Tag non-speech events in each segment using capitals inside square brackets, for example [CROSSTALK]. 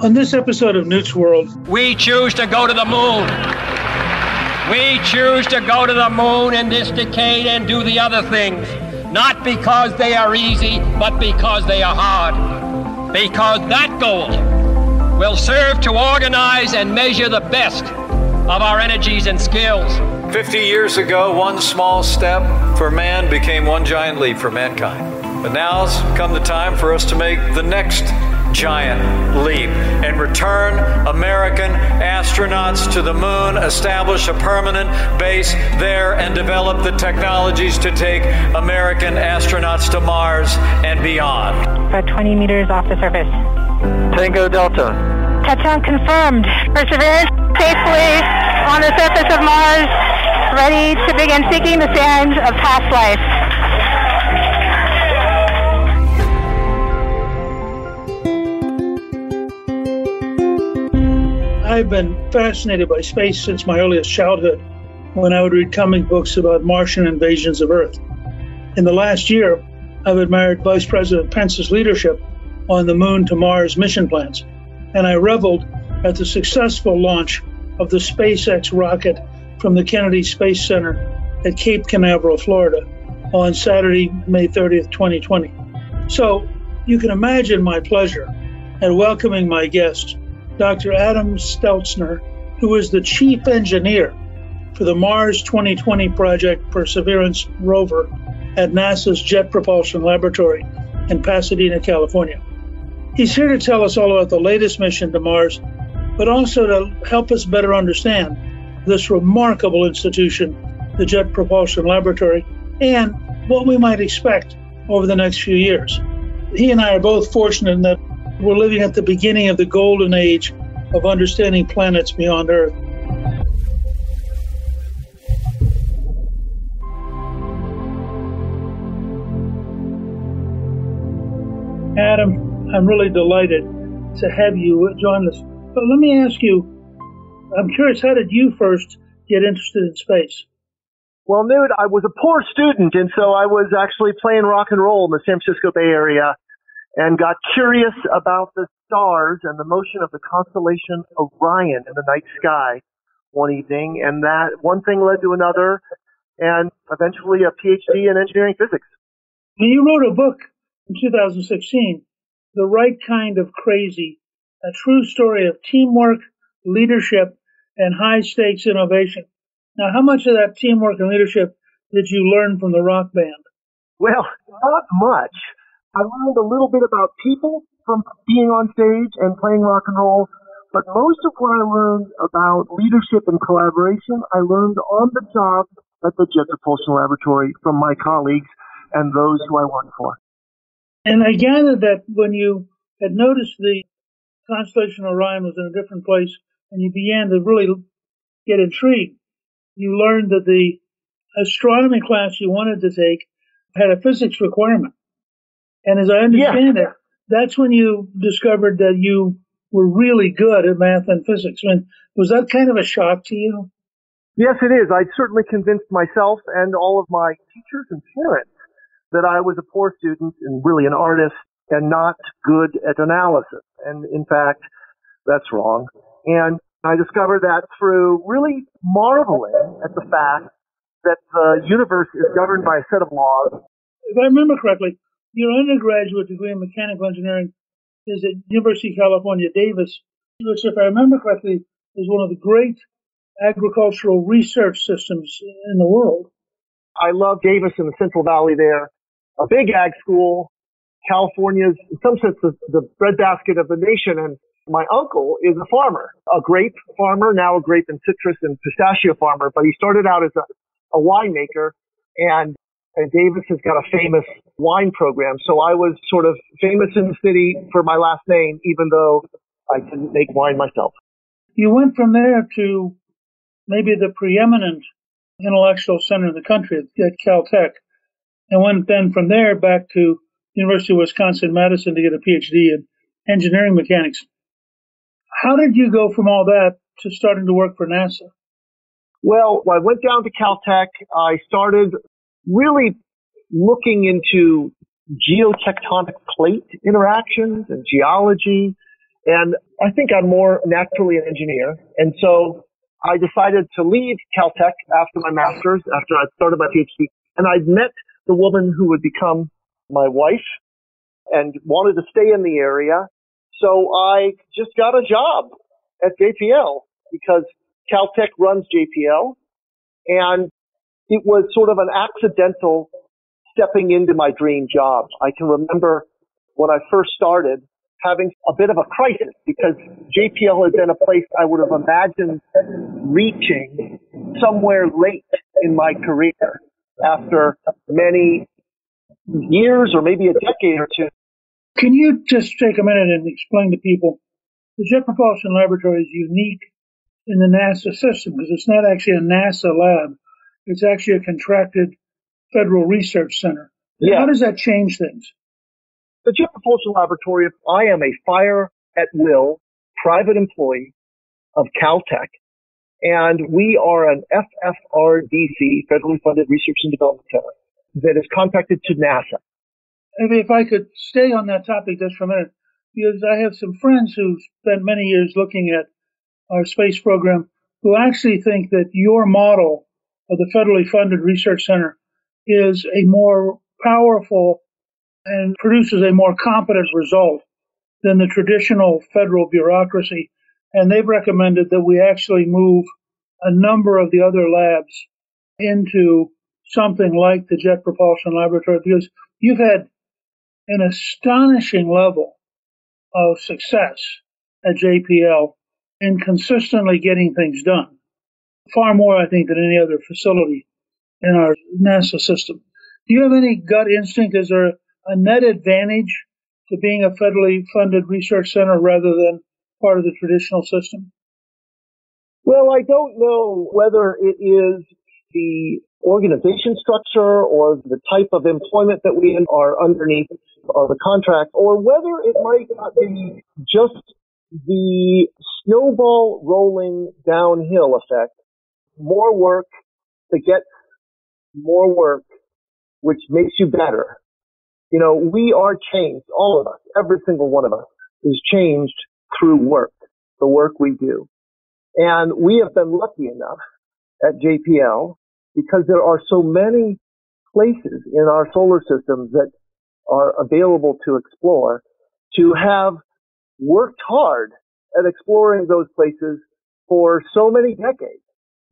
On this episode of Newt's World, we choose to go to the moon. We choose to go to the moon in this decade and do the other things, not because they are easy, but because they are hard. Because that goal will serve to organize and measure the best of our energies and skills. 50 years ago, one small step for man became one giant leap for mankind. But now's come the time for us to make the next giant leap and return American astronauts to the moon, establish a permanent base there, and develop the technologies to take American astronauts to Mars and beyond. About 20 meters off the surface. Tango Delta. Touchdown confirmed. Perseverance safely on the surface of Mars, ready to begin seeking the sands of past life. I've been fascinated by space since my earliest childhood when I would read comic books about Martian invasions of Earth. In the last year, I've admired Vice President Pence's leadership on the Moon to Mars mission plans, and I reveled at the successful launch of the SpaceX rocket from the Kennedy Space Center at Cape Canaveral, Florida, on Saturday, May 30th, 2020. So you can imagine my pleasure at welcoming my guest Dr. Adam Steltzner, who is the chief engineer for the Mars 2020 project Perseverance rover at NASA's Jet Propulsion Laboratory in Pasadena, California. He's here to tell us all about the latest mission to Mars, but also to help us better understand this remarkable institution, the Jet Propulsion Laboratory, and what we might expect over the next few years. He and I are both fortunate in that we're living at the beginning of the golden age of understanding planets beyond Earth. Adam, I'm really delighted to have you join us. But let me ask you, I'm curious, how did you first get interested in space? Well, Newt, I was a poor student, and so I was actually playing rock and roll in the San Francisco Bay Area and got curious about the stars and the motion of the constellation Orion in the night sky one evening. And that one thing led to another and eventually a PhD in engineering physics. You wrote a book in 2016, The Right Kind of Crazy, a true story of teamwork, leadership, and high stakes innovation. Now, how much of that teamwork and leadership did you learn from the rock band? Well, not much. I learned a little bit about people from being on stage and playing rock and roll, but most of what I learned about leadership and collaboration, I learned on the job at the Jet Propulsion Laboratory from my colleagues and those who I worked for. And I gathered that when you had noticed the constellation Orion was in a different place and you began to really get intrigued, you learned that the astronomy class you wanted to take had a physics requirement. And as I understand yeah. it, that's when you discovered that you were really good at math and physics. I mean, was that kind of a shock to you? Yes, it is. I certainly convinced myself and all of my teachers and parents that I was a poor student and really an artist and not good at analysis. And in fact, that's wrong. And I discovered that through really marveling at the fact that the universe is governed by a set of laws. If I remember correctly, your undergraduate degree in mechanical engineering is at University of California, Davis, which, if I remember correctly, is one of the great agricultural research systems in the world. I love Davis in the Central Valley there. A big ag school. California's, in some sense, the, the breadbasket of the nation. And my uncle is a farmer, a grape farmer, now a grape and citrus and pistachio farmer, but he started out as a, a winemaker and, and Davis has got a famous wine program. So I was sort of famous in the city for my last name, even though I didn't make wine myself. You went from there to maybe the preeminent intellectual center in the country at Caltech, and went then from there back to University of Wisconsin Madison to get a PhD in engineering mechanics. How did you go from all that to starting to work for NASA? Well, I went down to Caltech. I started really looking into geotectonic plate interactions and geology. And I think I'm more naturally an engineer. And so I decided to leave Caltech after my master's, after I started my PhD. And I'd met the woman who would become my wife and wanted to stay in the area. So I just got a job at JPL because Caltech runs JPL and it was sort of an accidental stepping into my dream job. I can remember when I first started having a bit of a crisis because JPL had been a place I would have imagined reaching somewhere late in my career after many years or maybe a decade or two. Can you just take a minute and explain to people the Jet Propulsion Laboratory is unique in the NASA system because it's not actually a NASA lab. It's actually a contracted federal research center. Yeah. How does that change things? The Jet Propulsion Laboratory, I am a fire at will private employee of Caltech, and we are an FFRDC, federally funded research and development center, that is contracted to NASA. If I could stay on that topic just for a minute, because I have some friends who spent many years looking at our space program who actually think that your model of the federally funded research center is a more powerful and produces a more competent result than the traditional federal bureaucracy. And they've recommended that we actually move a number of the other labs into something like the Jet Propulsion Laboratory because you've had an astonishing level of success at JPL in consistently getting things done. Far more, I think, than any other facility in our NASA system. Do you have any gut instinct? Is there a net advantage to being a federally funded research center rather than part of the traditional system? Well, I don't know whether it is the organization structure or the type of employment that we are underneath or the contract or whether it might not be just the snowball rolling downhill effect. More work begets more work, which makes you better. You know, we are changed, all of us, every single one of us is changed through work, the work we do. And we have been lucky enough at JPL because there are so many places in our solar system that are available to explore to have worked hard at exploring those places for so many decades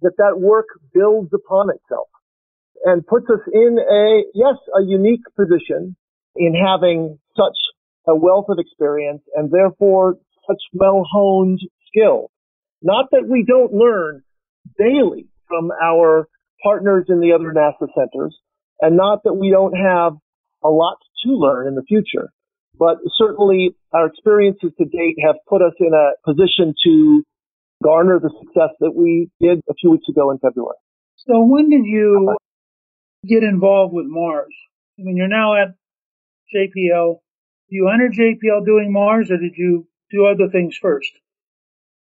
that that work builds upon itself. And puts us in a, yes, a unique position in having such a wealth of experience and therefore such well honed skills. Not that we don't learn daily from our partners in the other NASA centers and not that we don't have a lot to learn in the future, but certainly our experiences to date have put us in a position to garner the success that we did a few weeks ago in February. So when did you get involved with Mars? I mean, you're now at JPL. You enter JPL doing Mars or did you do other things first?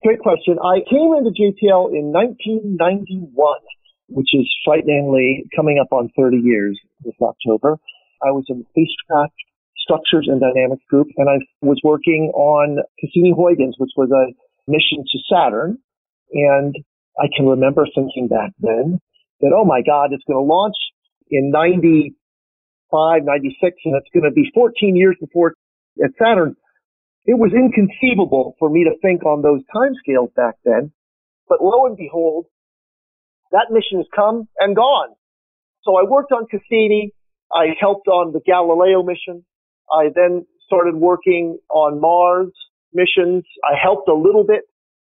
Great question. I came into JPL in 1991, which is frighteningly coming up on 30 years this October. I was in the spacecraft structures and dynamics group, and I was working on Cassini-Huygens, which was a mission to Saturn. And I can remember thinking back then that, oh my God, it's going to launch in 95, 96, and it's going to be 14 years before at Saturn. It was inconceivable for me to think on those timescales back then. But lo and behold, that mission has come and gone. So I worked on Cassini. I helped on the Galileo mission. I then started working on Mars missions. I helped a little bit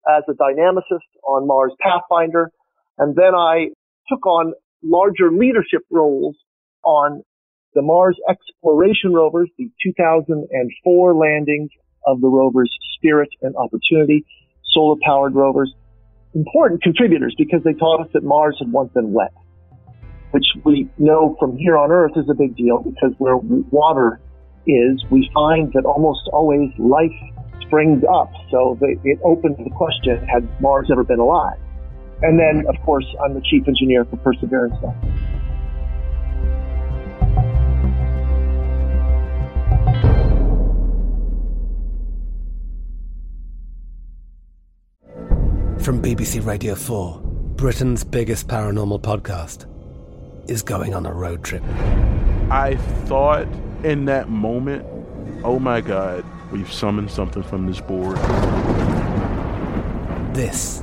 as a dynamicist on Mars Pathfinder. And then I took on larger leadership roles on the Mars exploration rovers, the 2004 landings of the rovers Spirit and Opportunity, solar powered rovers. Important contributors because they taught us that Mars had once been wet, which we know from here on Earth is a big deal because where water is, we find that almost always life springs up. So it opens the question, had Mars ever been alive? And then, of course, I'm the chief engineer for Perseverance now. From BBC Radio 4, Britain's biggest paranormal podcast is going on a road trip. I thought in that moment, oh my God, we've summoned something from this board. This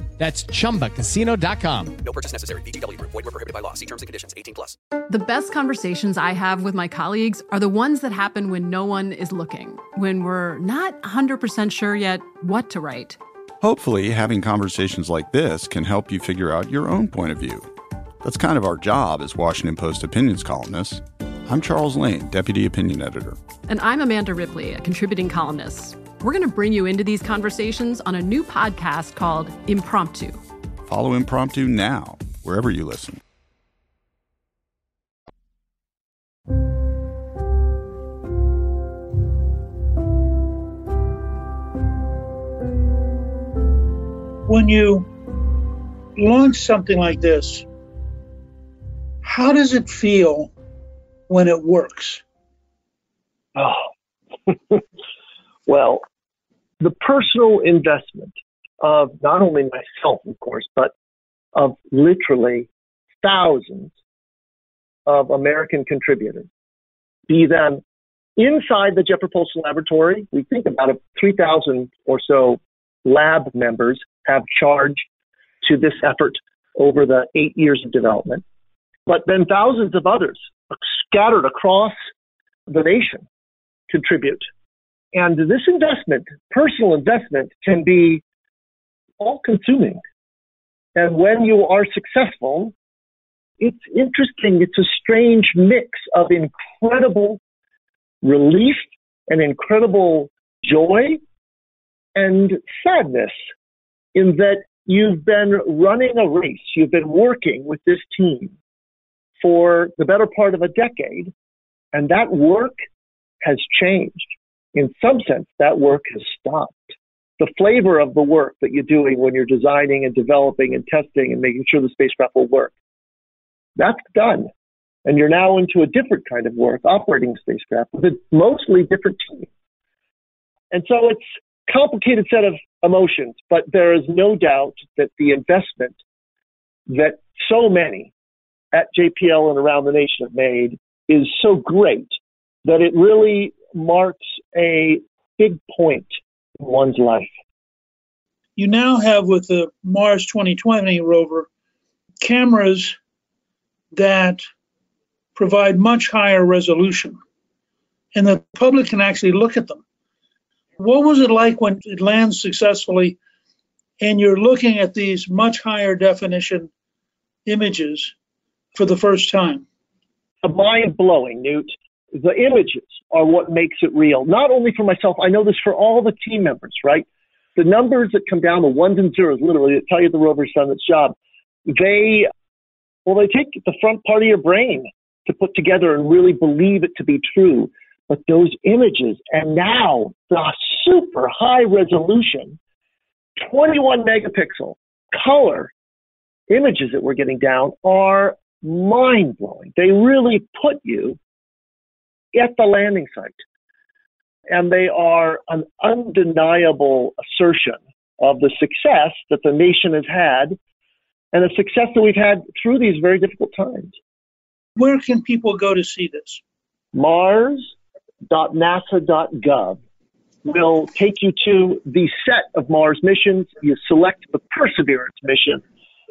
That's ChumbaCasino.com. No purchase necessary. VGW. Void were prohibited by law. See terms and conditions. 18 plus. The best conversations I have with my colleagues are the ones that happen when no one is looking, when we're not 100% sure yet what to write. Hopefully, having conversations like this can help you figure out your own point of view. That's kind of our job as Washington Post opinions columnists. I'm Charles Lane, Deputy Opinion Editor. And I'm Amanda Ripley, a contributing columnist. We're going to bring you into these conversations on a new podcast called Impromptu. Follow Impromptu now, wherever you listen. When you launch something like this, how does it feel when it works? Oh, [LAUGHS] well, the personal investment of not only myself, of course, but of literally thousands of American contributors, be them inside the Jet Propulsion Laboratory. We think about 3,000 or so lab members have charged to this effort over the eight years of development. but then thousands of others scattered across the nation contribute. And this investment, personal investment, can be all consuming. And when you are successful, it's interesting. It's a strange mix of incredible relief and incredible joy and sadness in that you've been running a race, you've been working with this team for the better part of a decade, and that work has changed. In some sense, that work has stopped. The flavor of the work that you're doing when you're designing and developing and testing and making sure the spacecraft will work, that's done. And you're now into a different kind of work, operating spacecraft with a mostly different team. And so it's a complicated set of emotions, but there is no doubt that the investment that so many at JPL and around the nation have made is so great that it really marks a big point in one's life. You now have with the Mars 2020 rover cameras that provide much higher resolution and the public can actually look at them. What was it like when it lands successfully and you're looking at these much higher definition images for the first time? A mind blowing, Newt. The images are what makes it real. Not only for myself, I know this for all the team members, right? The numbers that come down, the ones and zeros, literally, that tell you the rover's done its job, they, well, they take the front part of your brain to put together and really believe it to be true. But those images, and now the super high resolution, 21 megapixel color images that we're getting down are mind blowing. They really put you at the landing site. And they are an undeniable assertion of the success that the nation has had and the success that we've had through these very difficult times. Where can people go to see this? Mars.nasa.gov will take you to the set of Mars missions. You select the Perseverance mission,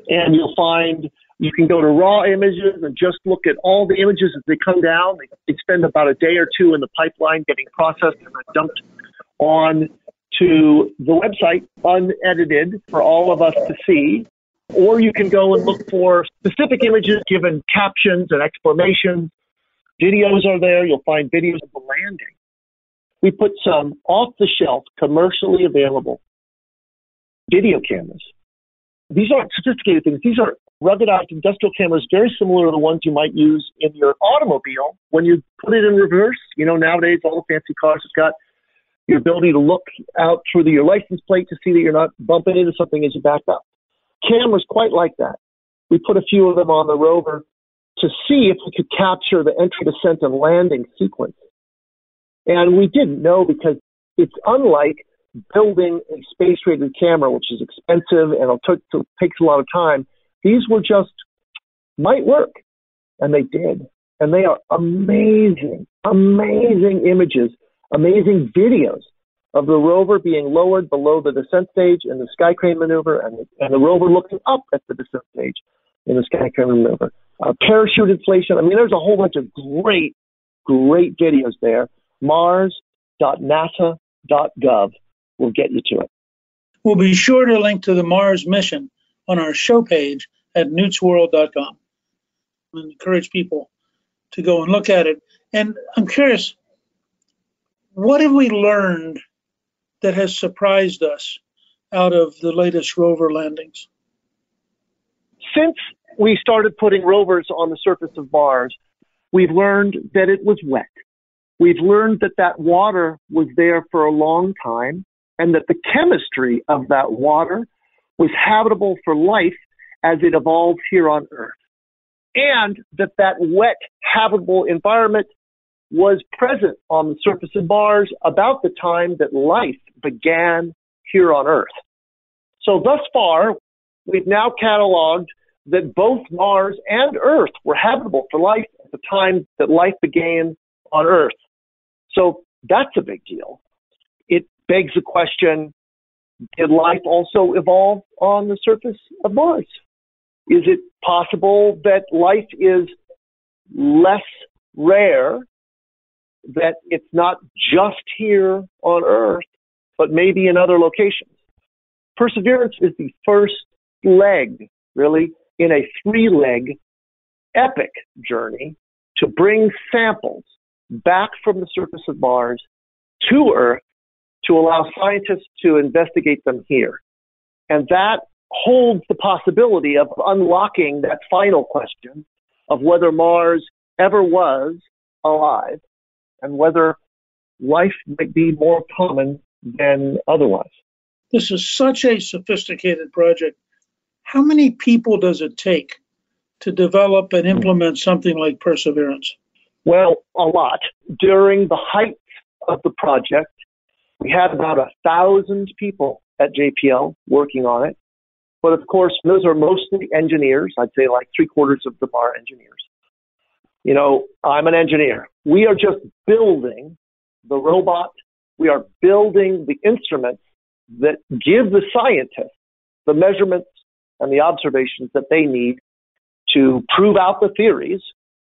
and you'll find you can go to raw images and just look at all the images as they come down. They, spend about a day or two in the pipeline getting processed and then dumped on to the website unedited for all of us to see. Or you can go and look for specific images given captions and explanations. Videos are there. You'll find videos of the landing. We put some off the shelf, commercially available video cameras. These aren't sophisticated things. These are ruggedized industrial cameras very similar to the ones you might use in your automobile when you put it in reverse. You know, nowadays all the fancy cars have got your ability to look out through the, your license plate to see that you're not bumping into something as you back up. Cameras quite like that. We put a few of them on the rover to see if we could capture the entry, descent, and landing sequence. And we didn't know because it's unlike building a space rated camera, which is expensive and it takes a lot of time these were just might work. And they did. And they are amazing, amazing images, amazing videos of the rover being lowered below the descent stage in the sky crane maneuver and the, and the rover looking up at the descent stage in the sky crane maneuver. Uh, parachute inflation. I mean, there's a whole bunch of great, great videos there. Mars.nasa.gov will get you to it. We'll be sure to link to the Mars mission on our show page at newtsworld.com. I encourage people to go and look at it. And I'm curious, what have we learned that has surprised us out of the latest rover landings? Since we started putting rovers on the surface of Mars, we've learned that it was wet. We've learned that that water was there for a long time and that the chemistry of that water was habitable for life as it evolved here on Earth. And that that wet, habitable environment was present on the surface of Mars about the time that life began here on Earth. So thus far, we've now cataloged that both Mars and Earth were habitable for life at the time that life began on Earth. So that's a big deal. Begs the question did life also evolve on the surface of Mars? Is it possible that life is less rare, that it's not just here on Earth, but maybe in other locations? Perseverance is the first leg, really, in a three leg epic journey to bring samples back from the surface of Mars to Earth to allow scientists to investigate them here. And that holds the possibility of unlocking that final question of whether Mars ever was alive and whether life might be more common than otherwise. This is such a sophisticated project. How many people does it take to develop and implement something like Perseverance? Well, a lot. During the height of the project, we had about a thousand people at JPL working on it. But of course, those are mostly engineers. I'd say like three quarters of them are engineers. You know, I'm an engineer. We are just building the robot. We are building the instruments that give the scientists the measurements and the observations that they need to prove out the theories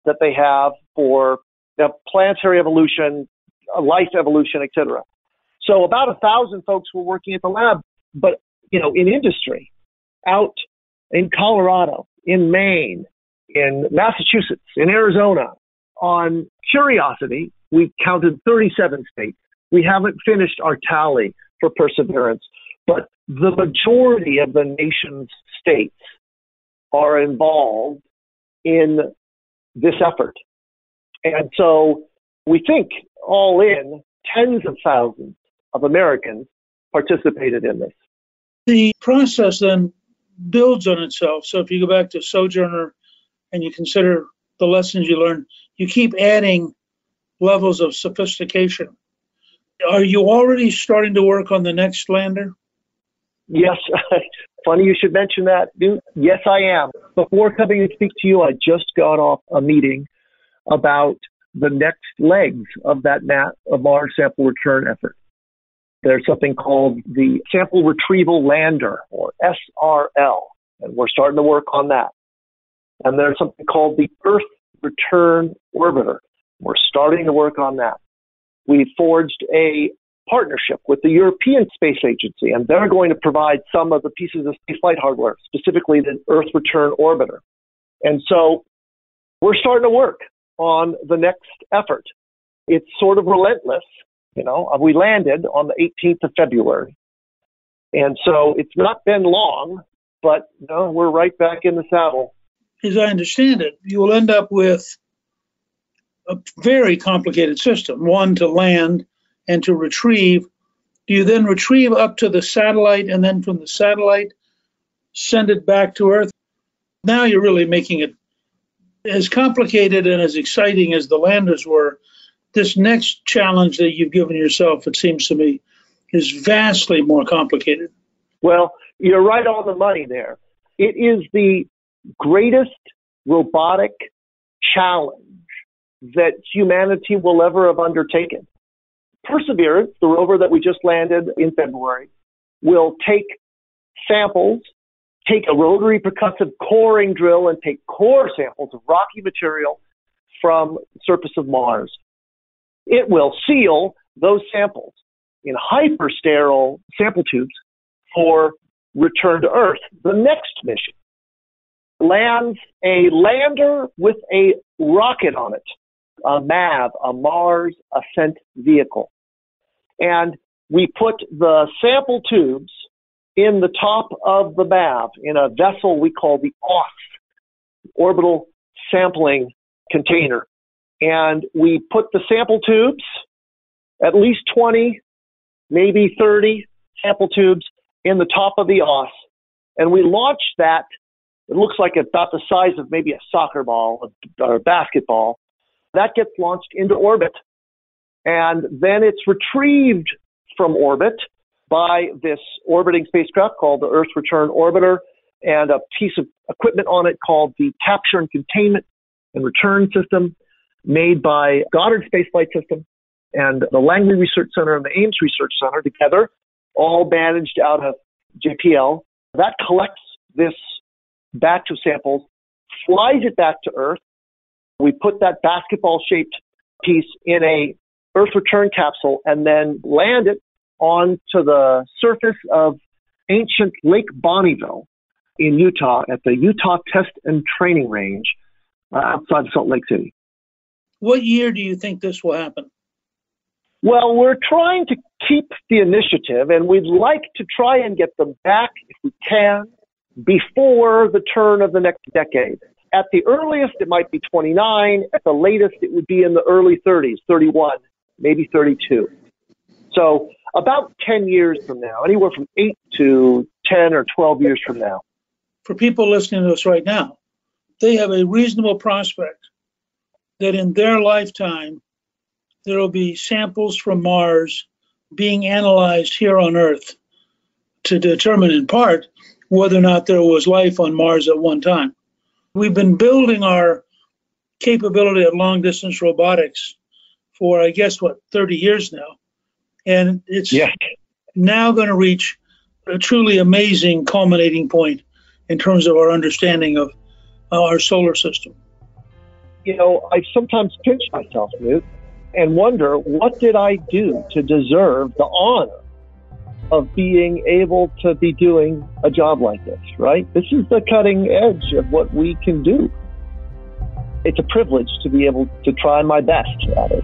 that they have for the planetary evolution, life evolution, etc. So about a thousand folks were working at the lab, but you know, in industry, out in Colorado, in Maine, in Massachusetts, in Arizona, on Curiosity, we counted 37 states. We haven't finished our tally for Perseverance, but the majority of the nation's states are involved in this effort. And so we think all in tens of thousands of Americans participated in this. The process then builds on itself. So if you go back to Sojourner and you consider the lessons you learn, you keep adding levels of sophistication. Are you already starting to work on the next lander? Yes. [LAUGHS] Funny you should mention that. Yes, I am. Before coming to speak to you, I just got off a meeting about the next legs of that MAT, of Mars sample return effort. There's something called the Sample Retrieval Lander, or SRL, and we're starting to work on that. And there's something called the Earth Return Orbiter. We're starting to work on that. We forged a partnership with the European Space Agency, and they're going to provide some of the pieces of spaceflight hardware, specifically the Earth Return Orbiter. And so we're starting to work on the next effort. It's sort of relentless. You know, uh, we landed on the 18th of February. And so it's not been long, but you know, we're right back in the saddle. As I understand it, you will end up with a very complicated system one to land and to retrieve. Do you then retrieve up to the satellite and then from the satellite send it back to Earth? Now you're really making it as complicated and as exciting as the landers were. This next challenge that you've given yourself, it seems to me, is vastly more complicated. Well, you're right on the money there. It is the greatest robotic challenge that humanity will ever have undertaken. Perseverance, the rover that we just landed in February, will take samples, take a rotary percussive coring drill and take core samples of rocky material from the surface of Mars. It will seal those samples in hypersterile sample tubes for return to Earth. The next mission lands a lander with a rocket on it, a MAV, a Mars Ascent Vehicle. And we put the sample tubes in the top of the MAV in a vessel we call the OSS, orbital sampling container. And we put the sample tubes, at least 20, maybe 30 sample tubes in the top of the OSS. And we launch that. It looks like about the size of maybe a soccer ball or a basketball. That gets launched into orbit. And then it's retrieved from orbit by this orbiting spacecraft called the Earth Return Orbiter and a piece of equipment on it called the Capture and Containment and Return System made by Goddard Space Flight System and the Langley Research Center and the Ames Research Center together, all managed out of JPL. That collects this batch of samples, flies it back to Earth. We put that basketball shaped piece in a Earth return capsule and then land it onto the surface of ancient Lake Bonneville in Utah at the Utah Test and Training Range uh, outside Salt Lake City. What year do you think this will happen? Well, we're trying to keep the initiative, and we'd like to try and get them back, if we can, before the turn of the next decade. At the earliest, it might be 29. At the latest, it would be in the early 30s, 31, maybe 32. So about 10 years from now, anywhere from 8 to 10 or 12 years from now. For people listening to us right now, they have a reasonable prospect that in their lifetime, there will be samples from Mars being analyzed here on Earth to determine, in part, whether or not there was life on Mars at one time. We've been building our capability of long distance robotics for, I guess, what, 30 years now. And it's yeah. now going to reach a truly amazing culminating point in terms of our understanding of our solar system. You know, I sometimes pinch myself, Newt, and wonder what did I do to deserve the honor of being able to be doing a job like this, right? This is the cutting edge of what we can do. It's a privilege to be able to try my best at it.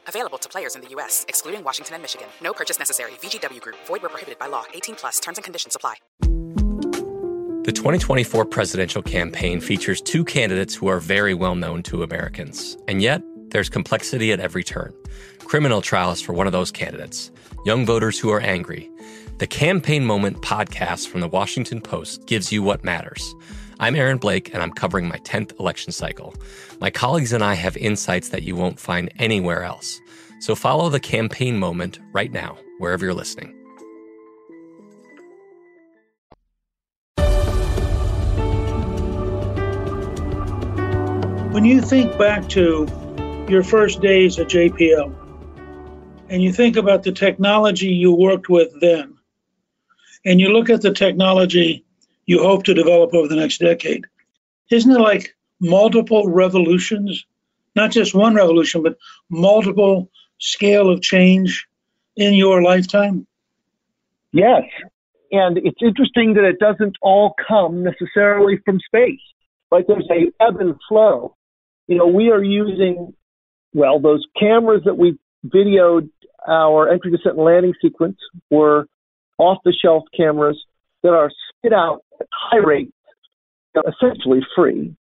Available to players in the U.S., excluding Washington and Michigan. No purchase necessary. VGW Group. Void where prohibited by law. 18 plus. Terms and conditions apply. The 2024 presidential campaign features two candidates who are very well known to Americans. And yet, there's complexity at every turn. Criminal trials for one of those candidates. Young voters who are angry. The Campaign Moment podcast from the Washington Post gives you what matters. I'm Aaron Blake, and I'm covering my 10th election cycle. My colleagues and I have insights that you won't find anywhere else. So follow the campaign moment right now, wherever you're listening. When you think back to your first days at JPL and you think about the technology you worked with then, and you look at the technology you hope to develop over the next decade. Isn't it like multiple revolutions? Not just one revolution, but multiple scale of change in your lifetime? Yes. And it's interesting that it doesn't all come necessarily from space. Like there's a ebb and flow. You know, we are using, well, those cameras that we videoed our entry, descent, and landing sequence were off the shelf cameras that are spit out at high rates, essentially free.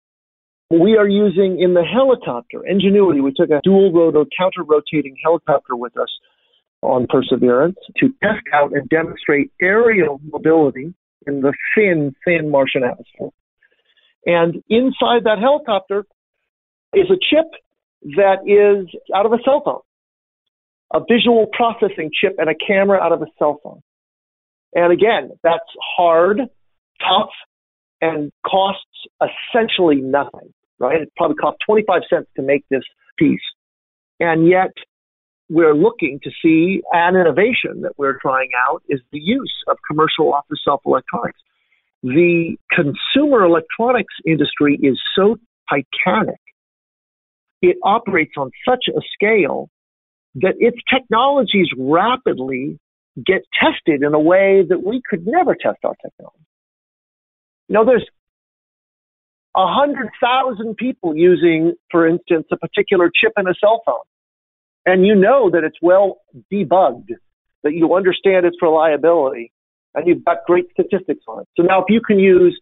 We are using in the helicopter, Ingenuity, we took a dual rotor counter rotating helicopter with us on Perseverance to test out and demonstrate aerial mobility in the thin, thin Martian atmosphere. And inside that helicopter is a chip that is out of a cell phone. a visual processing chip and a camera out of a cell phone. And again, that's hard, tough, and costs essentially nothing, right? It probably cost 25 cents to make this piece. And yet, we're looking to see an innovation that we're trying out is the use of commercial off the shelf electronics. The consumer electronics industry is so titanic. It operates on such a scale that its technologies rapidly get tested in a way that we could never test our technology. You know, there's a hundred thousand people using, for instance, a particular chip in a cell phone. And you know that it's well debugged, that you understand its reliability, and you've got great statistics on it. So now if you can use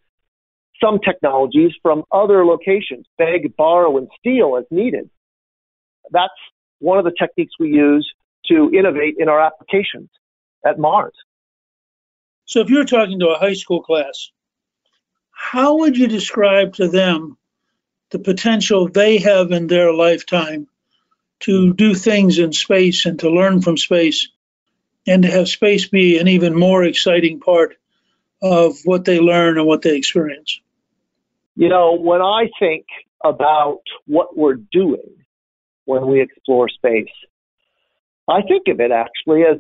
some technologies from other locations, beg, borrow, and steal as needed, that's one of the techniques we use to innovate in our applications at Mars. So if you're talking to a high school class, how would you describe to them the potential they have in their lifetime to do things in space and to learn from space and to have space be an even more exciting part of what they learn and what they experience? You know, when I think about what we're doing when we explore space, I think of it actually as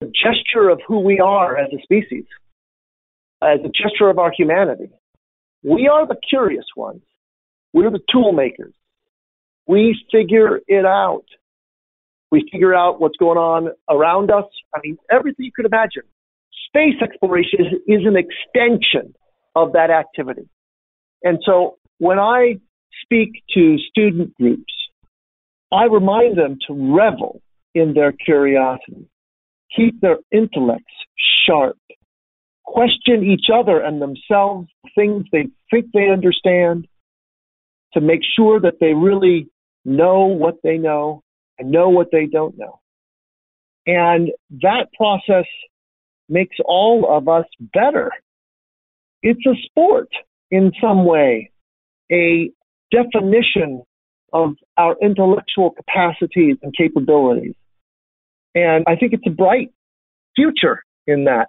a gesture of who we are as a species, as a gesture of our humanity. We are the curious ones. We're the tool makers. We figure it out. We figure out what's going on around us. I mean, everything you could imagine. Space exploration is, is an extension of that activity. And so when I speak to student groups, I remind them to revel in their curiosity keep their intellects sharp, question each other and themselves, things they think they understand, to make sure that they really know what they know and know what they don't know. And that process makes all of us better. It's a sport in some way, a definition of our intellectual capacities and capabilities. And I think it's a bright future in that.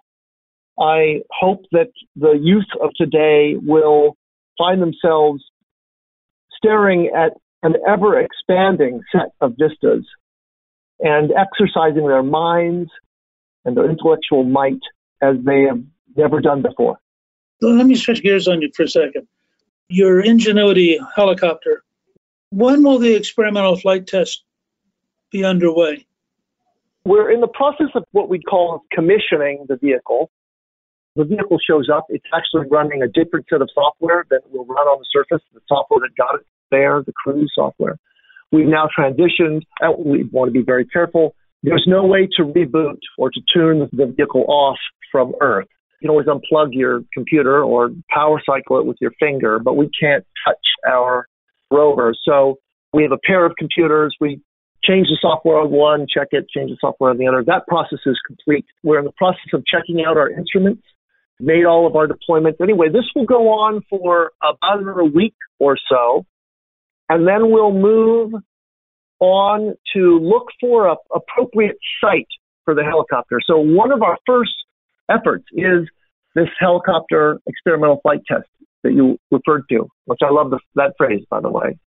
I hope that the youth of today will find themselves staring at an ever expanding set of vistas and exercising their minds and their intellectual might as they have never done before. Let me switch gears on you for a second. Your Ingenuity helicopter, when will the experimental flight test be underway? We're in the process of what we'd call commissioning the vehicle. The vehicle shows up. It's actually running a different set of software that will run on the surface, the software that got it there, the cruise software. We've now transitioned. and We want to be very careful. There's no way to reboot or to tune the vehicle off from Earth. You can always unplug your computer or power cycle it with your finger, but we can't touch our rover. So we have a pair of computers. We change the software on one, check it, change the software on the other. That process is complete. We're in the process of checking out our instruments, made all of our deployments. Anyway, this will go on for about another week or so, and then we'll move on to look for a appropriate site for the helicopter. So one of our first efforts is this helicopter experimental flight test that you referred to, which I love the, that phrase, by the way.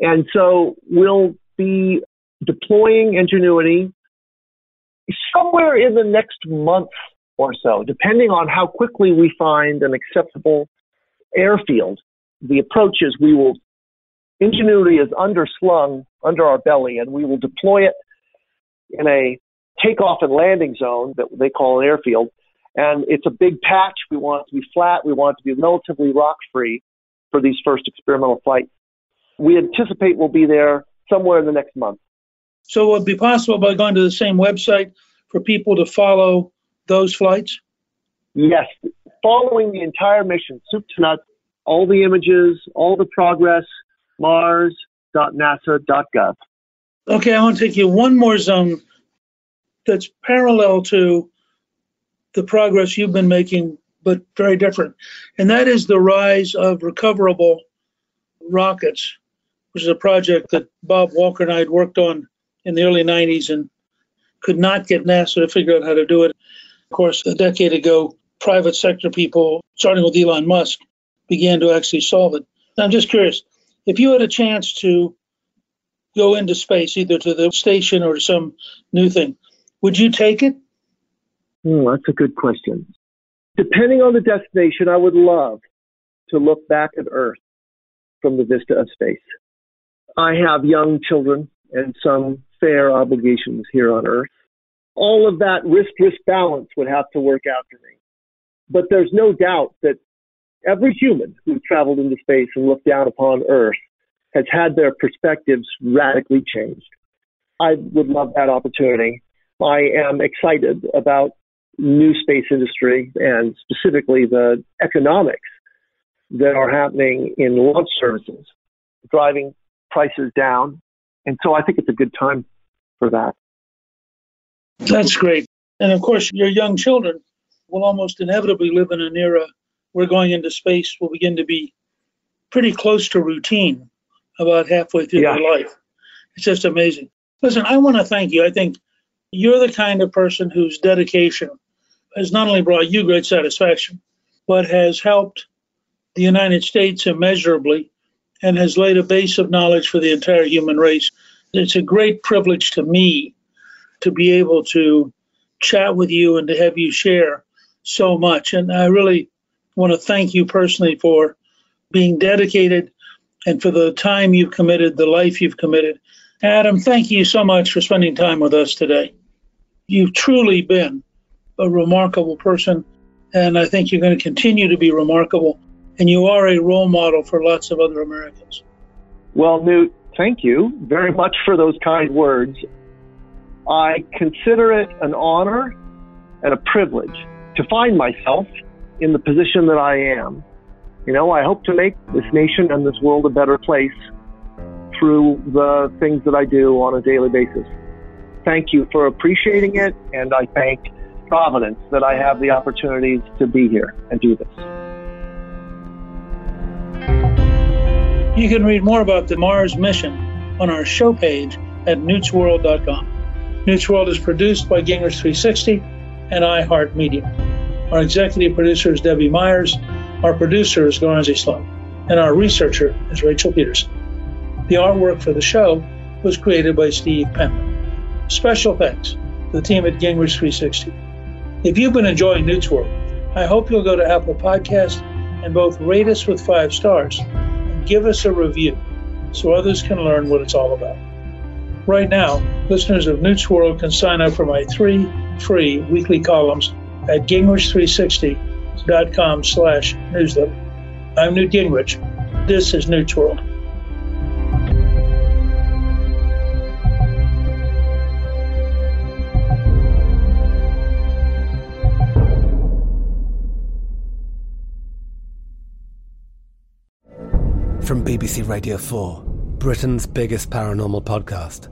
And so we'll be deploying Ingenuity somewhere in the next month or so, depending on how quickly we find an acceptable airfield. The approach is we will, Ingenuity is underslung under our belly, and we will deploy it in a takeoff and landing zone that they call an airfield. And it's a big patch. We want it to be flat. We want it to be relatively rock free for these first experimental flights. We anticipate we'll be there somewhere in the next month. So it would be possible by going to the same website for people to follow those flights? Yes, following the entire mission, soup to nuts, all the images, all the progress, mars.nasa.gov. Okay, I want to take you one more zone that's parallel to the progress you've been making, but very different. And that is the rise of recoverable rockets, which is a project that Bob Walker and I had worked on in the early 90s and could not get NASA to figure out how to do it. Course, a decade ago, private sector people, starting with Elon Musk, began to actually solve it. I'm just curious if you had a chance to go into space, either to the station or some new thing, would you take it? Hmm, that's a good question. Depending on the destination, I would love to look back at Earth from the vista of space. I have young children and some fair obligations here on Earth. All of that risk risk balance would have to work out for me. But there's no doubt that every human who traveled into space and looked down upon Earth has had their perspectives radically changed. I would love that opportunity. I am excited about new space industry and specifically the economics that are happening in launch services, driving prices down. And so I think it's a good time for that. That's great. And of course, your young children will almost inevitably live in an era where going into space will begin to be pretty close to routine about halfway through Yeah. their life. It's just amazing. Listen, I want to thank you. I think you're the kind of person whose dedication has not only brought you great satisfaction, but has helped the United States immeasurably and has laid a base of knowledge for the entire human race. It's a great privilege to me to be able to chat with you and to have you share so much. And I really want to thank you personally for being dedicated and for the time you've committed, the life you've committed. Adam, thank you so much for spending time with us today. You've truly been a remarkable person, and I think you're going to continue to be remarkable. And you are a role model for lots of other Americans. Well, Newt, thank you very much for those kind words. I consider it an honor and a privilege to find myself in the position that I am. You know, I hope to make this nation and this world a better place through the things that I do on a daily basis. Thank you for appreciating it, and I thank Providence that I have the opportunities to be here and do this. You can read more about the Mars mission on our show page at newtsworld.com. Newt's World is produced by Gingrich 360 and iHeartMedia. Our executive producer is Debbie Myers, our producer is Garnsey Sloan, and our researcher is Rachel Peterson. The artwork for the show was created by Steve Penley. Special thanks to the team at Gingrich 360. If you've been enjoying Newt's I hope you'll go to Apple Podcast and both rate us with five stars and give us a review so others can learn what it's all about. Right now, listeners of Newt's World can sign up for my three free weekly columns at gingrich360.com slash newsletter. I'm Newt Gingrich. This is Newt's World. From BBC Radio 4, Britain's biggest paranormal podcast